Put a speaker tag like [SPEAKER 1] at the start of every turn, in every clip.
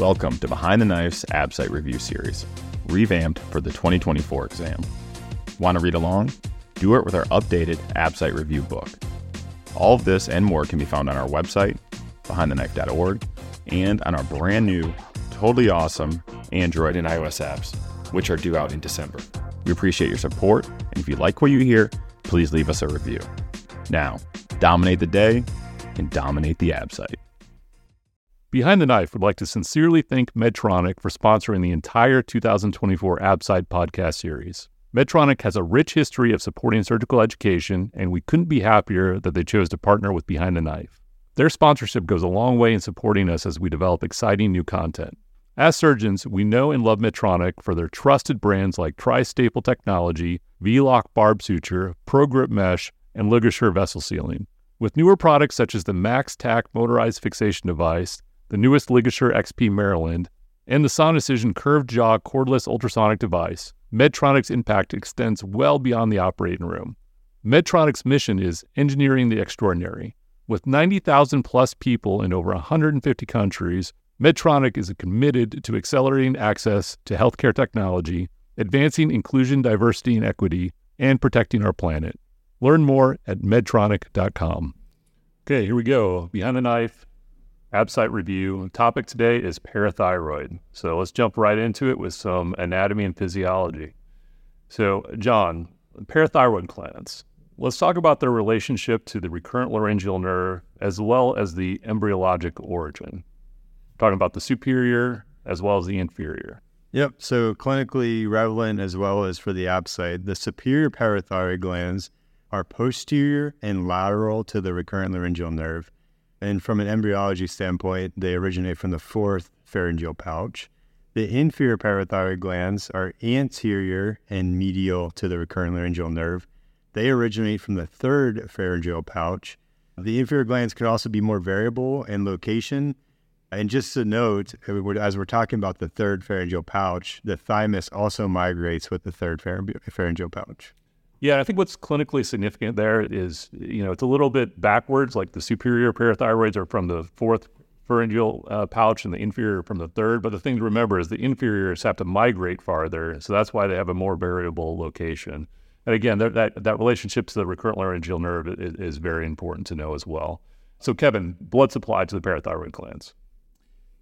[SPEAKER 1] Welcome to Behind the Knife's ABSITE Review Series, revamped for the 2024 exam. Want to read along? Do it with our updated ABSITE Review book. All of this and more can be found on our website, behindtheknife.org, and on our brand new, totally awesome Android and iOS apps, which are due out in December. We appreciate your support, and if you like what you hear, please leave us a review. Now, dominate the day and dominate the ABSITE.
[SPEAKER 2] Behind the Knife would like to sincerely thank Medtronic for sponsoring the entire 2024 ABSITE podcast series. Medtronic has a rich history of supporting surgical education, and we couldn't be happier that they chose to partner with Behind the Knife. Their sponsorship goes a long way in supporting us as we develop exciting new content. As surgeons, we know and love Medtronic for their trusted brands like Tri-Staple Technology, V-Loc Barb Suture, ProGrip Mesh, and LigaSure Vessel Sealing. With newer products such as the MaxTac motorized fixation device, the newest LigaSure XP Maryland, and the Sonicision curved jaw cordless ultrasonic device, Medtronic's impact extends well beyond the operating room. Medtronic's mission is engineering the extraordinary. With 90,000 plus people in over 150 countries, Medtronic is committed to accelerating access to healthcare technology, advancing inclusion, diversity, and equity, and protecting our planet. Learn more at medtronic.com. Okay, here we go. Behind the knife, ABSITE review. Topic today is parathyroid. So let's jump right into it with some anatomy and physiology. So, John, parathyroid glands. Let's talk about their relationship to the recurrent laryngeal nerve as well as the embryologic origin. Talking about the superior as well as the inferior.
[SPEAKER 3] Yep. So clinically relevant as well as for the ABSITE, the superior parathyroid glands are posterior and lateral to the recurrent laryngeal nerve and from an embryology standpoint, they originate from the fourth pharyngeal pouch. The inferior parathyroid glands are anterior and medial to the recurrent laryngeal nerve. They originate from the third pharyngeal pouch. The inferior glands can also be more variable in location. And just to note, uh, as we're talking about the third pharyngeal pouch, the thymus also migrates with the third pharyngeal pouch.
[SPEAKER 2] Yeah, I think what's clinically significant there is, you know, it's a little bit backwards. Like the superior parathyroids are from the fourth pharyngeal uh, pouch and the inferior from the third. But the thing to remember is the inferiors have to migrate farther. So that's why they have a more variable location. And again, that, that, that relationship to the recurrent laryngeal nerve is, is very important to know as well. So, Kevin, blood supply to the parathyroid glands.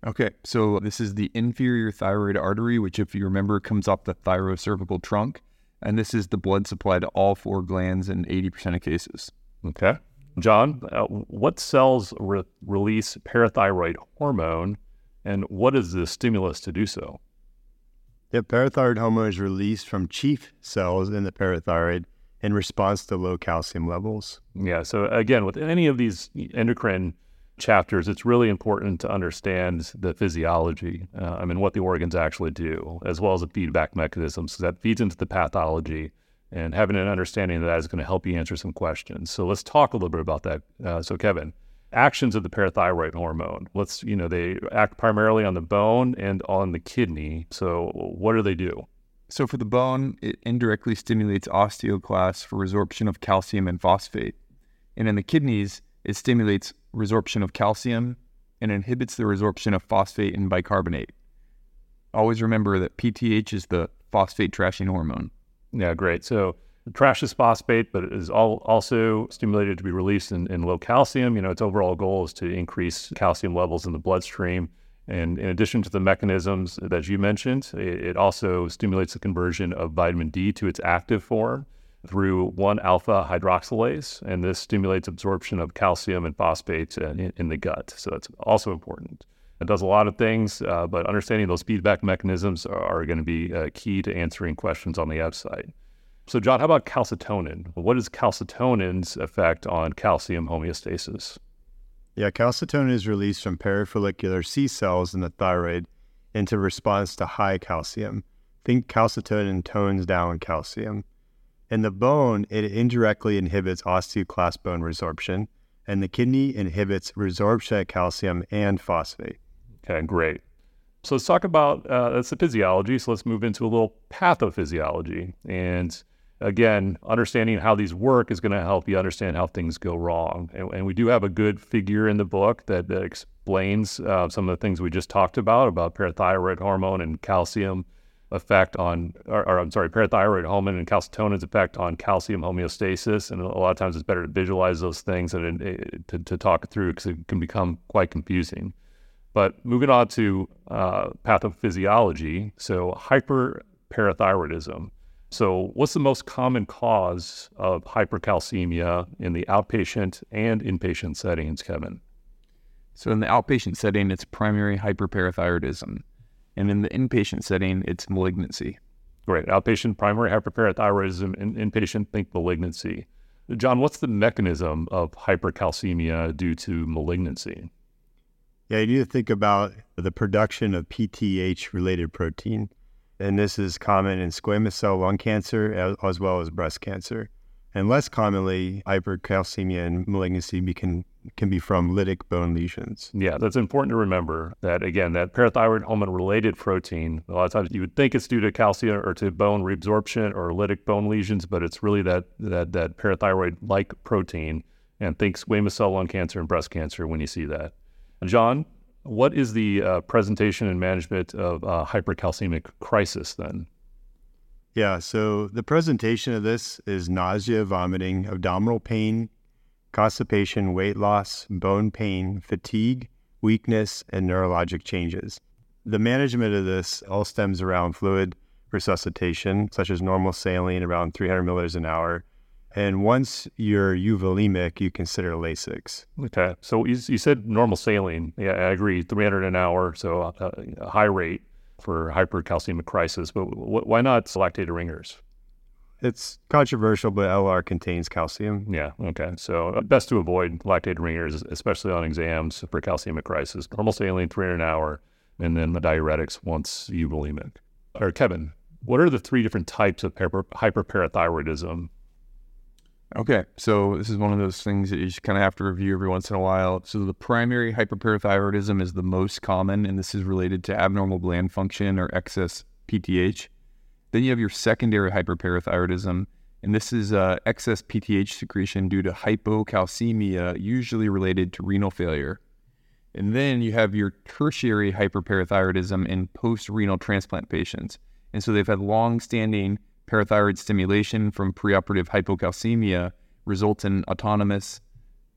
[SPEAKER 4] Okay, so this is the inferior thyroid artery, which, if you remember, comes off the thyrocervical trunk and this is the blood supply to all four glands in 80% of cases.
[SPEAKER 2] Okay. John, uh, what cells re- release parathyroid hormone, and what is the stimulus to do so?
[SPEAKER 3] Yeah, parathyroid hormone is released from chief cells in the parathyroid in response to low calcium levels.
[SPEAKER 2] Yeah, so again, with any of these endocrine chapters, it's really important to understand the physiology. Uh, I mean, what the organs actually do, as well as the feedback mechanisms. So that feeds into the pathology, and having an understanding of that is going to help you answer some questions. So let's talk a little bit about that. Uh, so, Kevin, actions of the parathyroid hormone. Let's, you know, they act primarily on the bone and on the kidney. So, what do they do?
[SPEAKER 4] So, for the bone, it indirectly stimulates osteoclasts for resorption of calcium and phosphate. And in the kidneys, it stimulates resorption of calcium and inhibits the resorption of phosphate and bicarbonate. Always remember that PTH is the phosphate trashing hormone.
[SPEAKER 2] Yeah, great. So it trashes phosphate, but it is all also stimulated to be released in, in low calcium. You know, its overall goal is to increase calcium levels in the bloodstream. And in addition to the mechanisms that you mentioned, it, it also stimulates the conversion of vitamin D to its active form through 1 alpha hydroxylase, and this stimulates absorption of calcium and phosphate in, in the gut. So that's also important. It does a lot of things, uh, but understanding those feedback mechanisms are, are going to be uh, key to answering questions on the ABSITE. So, John, how about calcitonin? What is calcitonin's effect on calcium homeostasis?
[SPEAKER 3] Yeah, calcitonin is released from parafollicular C cells in the thyroid into response to high calcium. Think calcitonin tones down calcium. In the bone, it indirectly inhibits osteoclast bone resorption, and the kidney inhibits resorption of calcium and phosphate.
[SPEAKER 2] Okay, great. So let's talk about uh, that's the physiology. So let's move into a little pathophysiology. And again, understanding how these work is going to help you understand how things go wrong. And, and we do have a good figure in the book that, that explains uh, some of the things we just talked about about parathyroid hormone and calcium effect on, or, or, I'm sorry, parathyroid hormone and calcitonin's effect on calcium homeostasis. And a lot of times it's better to visualize those things and to, to talk through because it can become quite confusing. But moving on to uh, pathophysiology, so hyperparathyroidism. So, what's the most common cause of hypercalcemia in the outpatient and inpatient settings, Kevin?
[SPEAKER 4] So, in the outpatient setting, it's primary hyperparathyroidism. And in the inpatient setting, it's malignancy.
[SPEAKER 2] Great. Outpatient primary hyperparathyroidism, in, inpatient, think malignancy. John, what's the mechanism of hypercalcemia due to malignancy?
[SPEAKER 3] Yeah, you need to think about the production of PTH related protein. And this is common in squamous cell lung cancer as, as well as breast cancer. And less commonly, hypercalcemia and malignancy can, can be from lytic bone lesions.
[SPEAKER 2] Yeah, that's important to remember that, again, that parathyroid hormone related protein, a lot of times you would think it's due to calcium or to bone reabsorption or lytic bone lesions, but it's really that, that, that parathyroid like protein. And think squamous cell lung cancer and breast cancer when you see that. John, what is the uh, presentation and management of uh, hypercalcemic crisis then?
[SPEAKER 3] Yeah, so the presentation of this is nausea, vomiting, abdominal pain, constipation, weight loss, bone pain, fatigue, weakness, and neurologic changes. The management of this all stems around fluid resuscitation, such as normal saline around 300 milliliters an hour, and once you're euvolemic, you consider Lasix.
[SPEAKER 2] Okay. So you, you said normal saline. Yeah, I agree. 300 an hour. So uh, a high rate for hypercalcemic crisis. But w- why not lactated ringers?
[SPEAKER 3] It's controversial, but LR contains calcium.
[SPEAKER 2] Yeah. Okay. So uh, best to avoid lactated ringers, especially on exams for calcemic crisis. Normal saline, 300 an hour, and then the diuretics once you euvolemic. Or Kevin, what are the three different types of hyper- hyperparathyroidism
[SPEAKER 4] Okay, so this is one of those things that you just kind of have to review every once in a while. So the primary hyperparathyroidism is the most common, and this is related to abnormal gland function or excess PTH. Then you have your secondary hyperparathyroidism, and this is uh, excess PTH secretion due to hypocalcemia, usually related to renal failure. And then you have your tertiary hyperparathyroidism in post-renal transplant patients. And so they've had long-standing parathyroid stimulation from preoperative hypocalcemia results in autonomous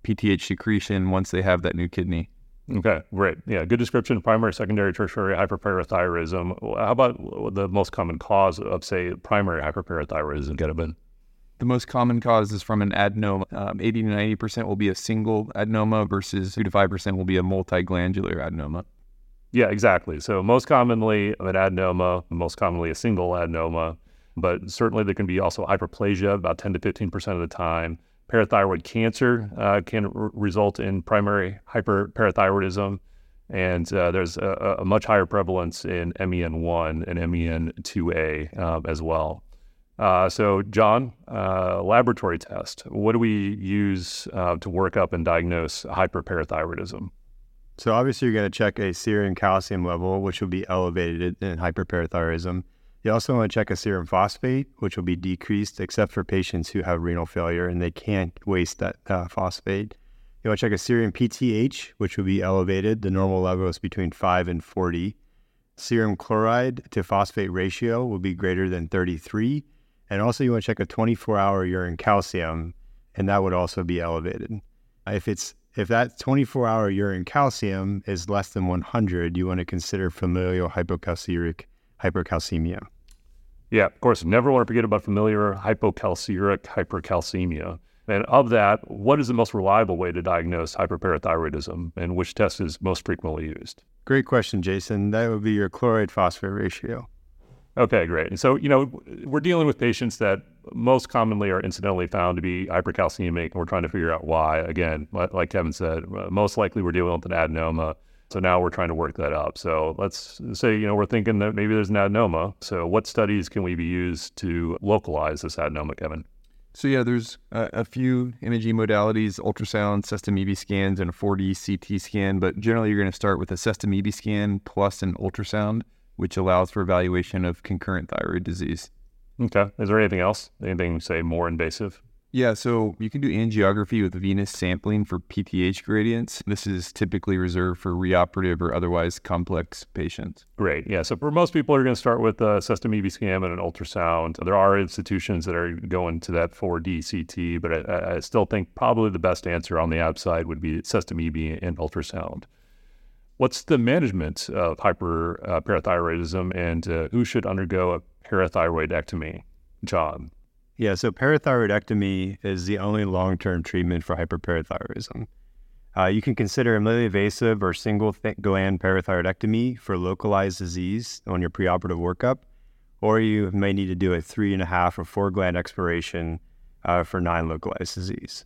[SPEAKER 4] PTH secretion once they have that new kidney.
[SPEAKER 2] Okay, great. Yeah, good description. Primary, secondary, tertiary hyperparathyroidism. How about the most common cause of, say, primary hyperparathyroidism, Gedabin?
[SPEAKER 4] The most common cause is from an adenoma. Um, 80 to 90% will be a single adenoma versus 2 to 5% will be a multiglandular adenoma.
[SPEAKER 2] Yeah, exactly. So, most commonly an adenoma, most commonly a single adenoma but certainly there can be also hyperplasia about 10 to 15% of the time. Parathyroid cancer uh, can r- result in primary hyperparathyroidism, and uh, there's a, a, much higher prevalence in MEN1 and MEN2A uh, as well. Uh, so, John, uh, laboratory test. What do we use uh, to work up and diagnose hyperparathyroidism?
[SPEAKER 3] So, obviously, you're going to check a serum calcium level, which will be elevated in hyperparathyroidism. You also want to check a serum phosphate, which will be decreased except for patients who have renal failure and they can't waste that uh, phosphate. You want to check a serum PTH, which will be elevated. The normal level is between 5 and 40. Serum chloride to phosphate ratio will be greater than 33. And also, you want to check a 24 hour urine calcium, and that would also be elevated. If it's if that 24 hour urine calcium is less than 100, you want to consider familial hypocalciuric hypercalcemia.
[SPEAKER 2] Yeah, of course, never want to forget about familial hypocalciuric hypercalcemia. And of that, what is the most reliable way to diagnose hyperparathyroidism and which test is most frequently used?
[SPEAKER 3] Great question, Jason. That would be your chloride phosphate ratio.
[SPEAKER 2] Okay, great. And so, you know, we're dealing with patients that most commonly are incidentally found to be hypercalcemic, and we're trying to figure out why. Again, like Kevin said, uh, most likely we're dealing with an adenoma. So now we're trying to work that up. So let's say, you know, we're thinking that maybe there's an adenoma. So what studies can we be used to localize this adenoma, Kevin?
[SPEAKER 4] So yeah, there's a, a few imaging modalities, ultrasound, sestamibi scans, and a 4D CT scan. But generally, you're going to start with a sestamibi scan plus an ultrasound, which allows for evaluation of concurrent thyroid disease.
[SPEAKER 2] Okay. Is there anything else? Anything, say, more invasive?
[SPEAKER 4] Yeah, so you can do angiography with venous sampling for PTH gradients. This is typically reserved for reoperative or otherwise complex patients.
[SPEAKER 2] Great. Yeah. So for most people, you're going to start with a sestamibi scan and an ultrasound. There are institutions that are going to that 4D CT, but I, I still think probably the best answer on the ABSITE would be sestamibi and ultrasound. What's the management of hyperparathyroidism and uh, who should undergo a parathyroidectomy? John.
[SPEAKER 3] Yeah, so parathyroidectomy is the only long term treatment for hyperparathyroidism. Uh, you can consider a invasive or single gland parathyroidectomy for localized disease on your preoperative workup, or you may need to do a three and a half or four gland exploration uh, for non localized disease.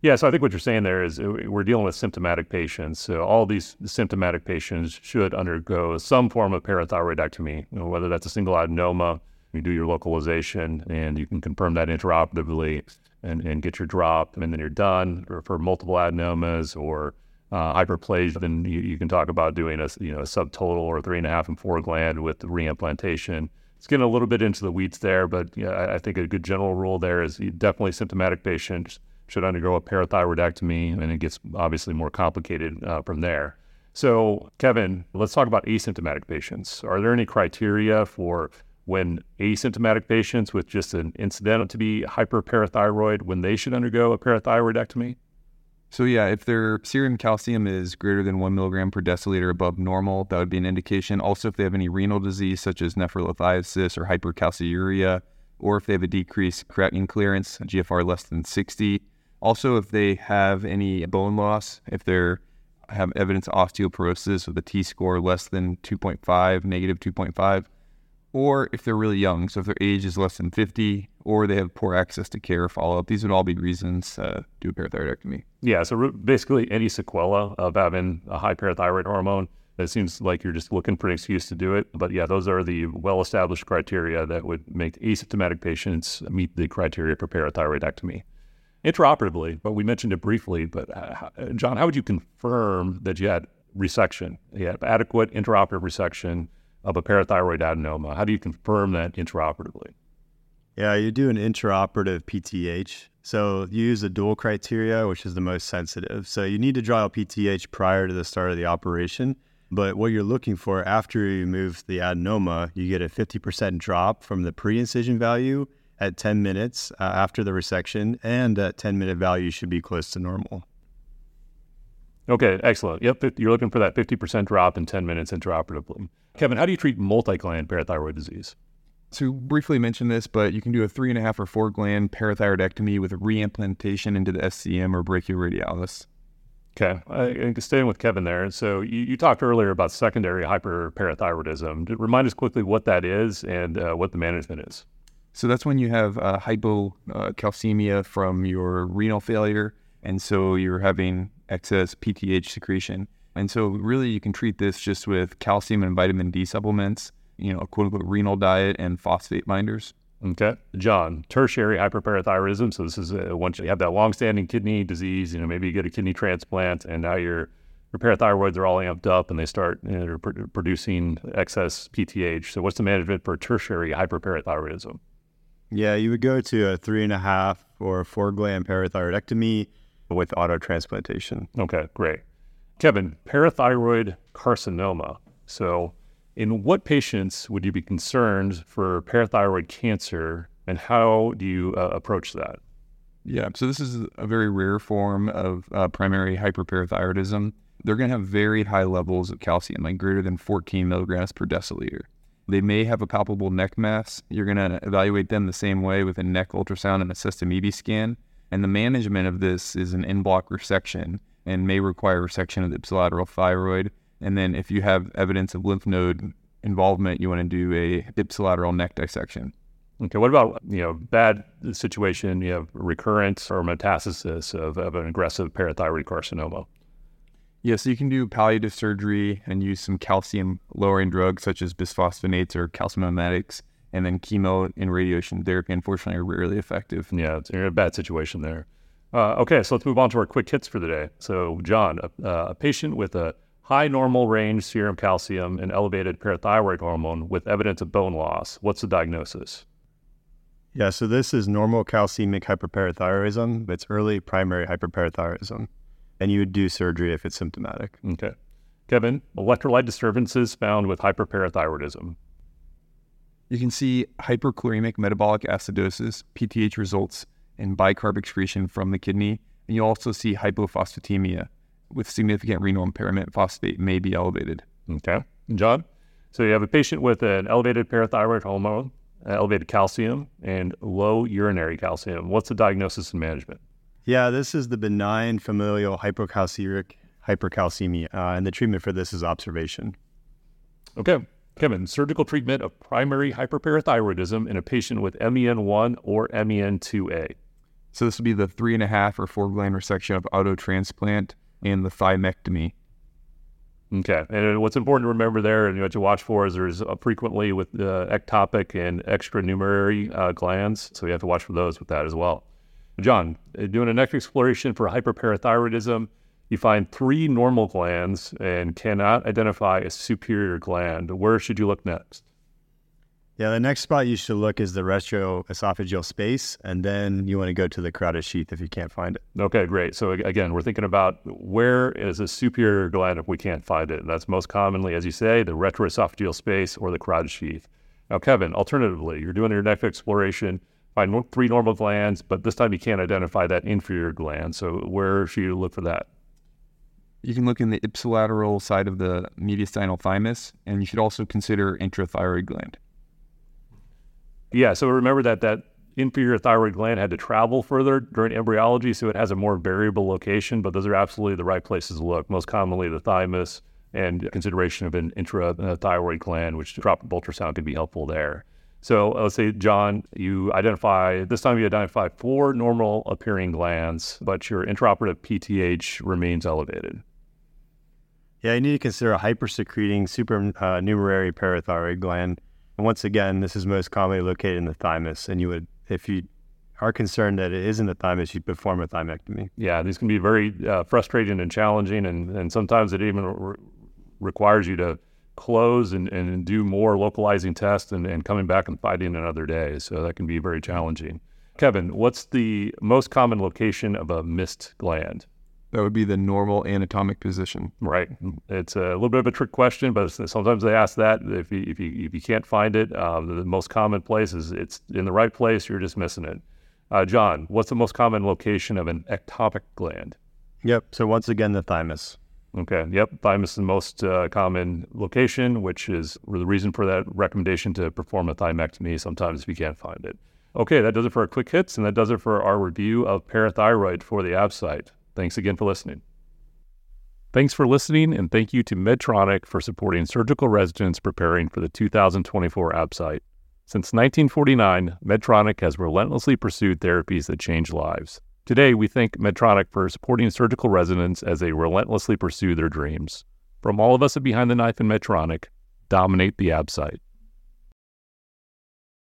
[SPEAKER 2] Yeah, so I think what you're saying there is uh, we're dealing with symptomatic patients. So all these symptomatic patients should undergo some form of parathyroidectomy, whether that's a single adenoma you do your localization and you can confirm that intraoperatively and, and get your drop, and then you're done. Or for multiple adenomas or uh, hyperplasia, then you, you, can talk about doing a you know a subtotal or three and a half and four gland with reimplantation. It's getting a little bit into the weeds there, but yeah, I, I think a good general rule there is definitely symptomatic patients should undergo a parathyroidectomy, and it gets obviously more complicated uh, from there. So, Kevin, let's talk about asymptomatic patients. Are there any criteria for when asymptomatic patients with just an incidental to be hyperparathyroid, when they should undergo a parathyroidectomy?
[SPEAKER 4] So yeah, if their serum calcium is greater than one milligram per deciliter above normal, that would be an indication. Also, if they have any renal disease such as nephrolithiasis or hypercalciuria, or if they have a decreased creatinine clearance, GFR less than 60. Also, if they have any bone loss, if they have evidence of osteoporosis with a T score less than 2.5, negative 2.5, or if they're really young. So if their age is less than 50 or they have poor access to care follow up, these would all be reasons uh, to do a parathyroidectomy.
[SPEAKER 2] Yeah. So basically, any sequela of having a high parathyroid hormone, it seems like you're just looking for an excuse to do it. But yeah, those are the well established criteria that would make asymptomatic patients meet the criteria for parathyroidectomy. Intraoperatively, but we mentioned it briefly. But uh, John, how would you confirm that you had resection? You had adequate intraoperative resection of a parathyroid adenoma? How do you confirm that intraoperatively?
[SPEAKER 3] Yeah, you do an intraoperative PTH. So you use the dual criteria, which is the most sensitive. So you need to draw a PTH prior to the start of the operation. But what you're looking for after you remove the adenoma, you get a 50% drop from the pre incision value at 10 minutes uh, after the resection, and that 10 minute value should be close to normal.
[SPEAKER 2] Okay, excellent. Yep, you're looking for that 50% drop in 10 minutes intraoperatively. Kevin, how do you treat multi-gland parathyroid disease?
[SPEAKER 4] So briefly mention this, but you can do a three and a half or four gland parathyroidectomy with reimplantation into the SCM or brachioradialis.
[SPEAKER 2] Okay, uh, staying with Kevin there. So you, you, talked earlier about secondary hyperparathyroidism. Remind us quickly what that is and uh, what the management is.
[SPEAKER 4] So that's when you have uh, hypocalcemia from your renal failure, and so you're having excess PTH secretion. And so, really, you can treat this just with calcium and vitamin D supplements, you know, a quote unquote renal diet and phosphate binders.
[SPEAKER 2] Okay. John, tertiary hyperparathyroidism. So, this is uh, once you have that long-standing kidney disease, you know, maybe you get a kidney transplant and now your, your parathyroids are all amped up and they start you know, pr- producing excess PTH. So, what's the management for tertiary hyperparathyroidism?
[SPEAKER 3] Yeah, you would go to a three and a half or four gland parathyroidectomy with auto transplantation.
[SPEAKER 2] Okay, great. Kevin, parathyroid carcinoma. So, in what patients would you be concerned for parathyroid cancer, and how do you uh, approach that?
[SPEAKER 4] Yeah, so this is a very rare form of uh, primary hyperparathyroidism. They're going to have very high levels of calcium, like greater than 14 milligrams per deciliter. They may have a palpable neck mass. You're going to evaluate them the same way with a neck ultrasound and a sestamibi scan. And the management of this is an en bloc resection and may require resection of the ipsilateral thyroid. And then if you have evidence of lymph node involvement, you want to do a ipsilateral neck dissection.
[SPEAKER 2] Okay, what about you know bad situation? You have recurrence or metastasis of, of an aggressive parathyroid carcinoma.
[SPEAKER 4] Yeah, so you can do palliative surgery and use some calcium lowering drugs such as bisphosphonates or calcimimetics, and then chemo and radiation therapy. Unfortunately, are rarely effective.
[SPEAKER 2] Yeah, it's a bad situation there. Uh, okay, so let's move on to our quick hits for the day. So, John, a, uh, a patient with a high normal range serum calcium and elevated parathyroid hormone with evidence of bone loss. What's the diagnosis?
[SPEAKER 3] Yeah, so this is normocalcemic hyperparathyroidism. It's early primary hyperparathyroidism. And you would do surgery if it's symptomatic.
[SPEAKER 2] Okay. Kevin, electrolyte disturbances found with hyperparathyroidism.
[SPEAKER 4] You can see hyperchloremic metabolic acidosis, PTH results in bicarb excretion from the kidney. And you also see hypophosphatemia with significant renal impairment. Phosphate may be elevated.
[SPEAKER 2] Okay. John? So you have a patient with an elevated parathyroid hormone, uh, elevated calcium, and low urinary calcium. What's the diagnosis and management?
[SPEAKER 3] Yeah, this is the benign familial hypocalciuric hypercalcemia, uh, and the treatment for this is observation.
[SPEAKER 2] Okay. Kevin, surgical treatment of primary hyperparathyroidism in a patient with MEN1 or MEN2A.
[SPEAKER 4] So this would be the three and a half or four gland resection of autotransplant and the thymectomy.
[SPEAKER 2] Okay, and what's important to remember there, and what to watch for is there's uh, frequently with uh, ectopic and extranumerary uh, glands, so you have to watch for those with that as well. John, uh, doing a next exploration for hyperparathyroidism, you find three normal glands and cannot identify a superior gland. Where should you look next?
[SPEAKER 3] Yeah, the next spot you should look is the retroesophageal space, and then you want to go to the carotid sheath if you can't find it.
[SPEAKER 2] Okay, great. So again, we're thinking about where is a superior gland if we can't find it. And that's most commonly, as you say, the retroesophageal space or the carotid sheath. Now, Kevin, alternatively, you're doing your next exploration, find three normal glands, but this time you can't identify that inferior gland. So where should you look for that?
[SPEAKER 4] You can look in the ipsilateral side of the mediastinal thymus, and you should also consider intrathyroid gland.
[SPEAKER 2] Yeah, so remember that that inferior thyroid gland had to travel further during embryology, so it has a more variable location, but those are absolutely the right places to look. Most commonly, the thymus and consideration of an intrathyroid gland, which Doppler ultrasound could be helpful there. So uh, let's say, John, you identify, this time you identify four normal appearing glands, but your intraoperative PTH remains elevated.
[SPEAKER 3] Yeah, you need to consider a hypersecreting supernumerary uh, parathyroid gland and once again, this is most commonly located in the thymus. And you would, if you are concerned that it is in the thymus, you'd perform a thymectomy.
[SPEAKER 2] Yeah, these can be very uh, frustrating and challenging, and, and sometimes it even re- requires you to close and, and do more localizing tests and, and coming back and fighting another day. So that can be very challenging. Kevin, what's the most common location of a missed gland?
[SPEAKER 4] That would be the normal anatomic position.
[SPEAKER 2] Right. It's a little bit of a trick question, but sometimes they ask that. If you, if you, if you can't find it, uh, the most common place is it's in the right place, you're just missing it. Uh, John, what's the most common location of an ectopic gland?
[SPEAKER 3] Yep. So once again, the thymus.
[SPEAKER 2] Okay. Yep. Thymus is the most uh, common location, which is the reason for that recommendation to perform a thymectomy sometimes if you can't find it. Okay, that does it for our quick hits, and that does it for our review of parathyroid for the ABSITE. Thanks again for listening. Thanks for listening, and thank you to Medtronic for supporting surgical residents preparing for the 2024 ABSITE. Since 1949, Medtronic has relentlessly pursued therapies that change lives. Today, we thank Medtronic for supporting surgical residents as they relentlessly pursue their dreams. From all of us at Behind the Knife and Medtronic, dominate the ABSITE.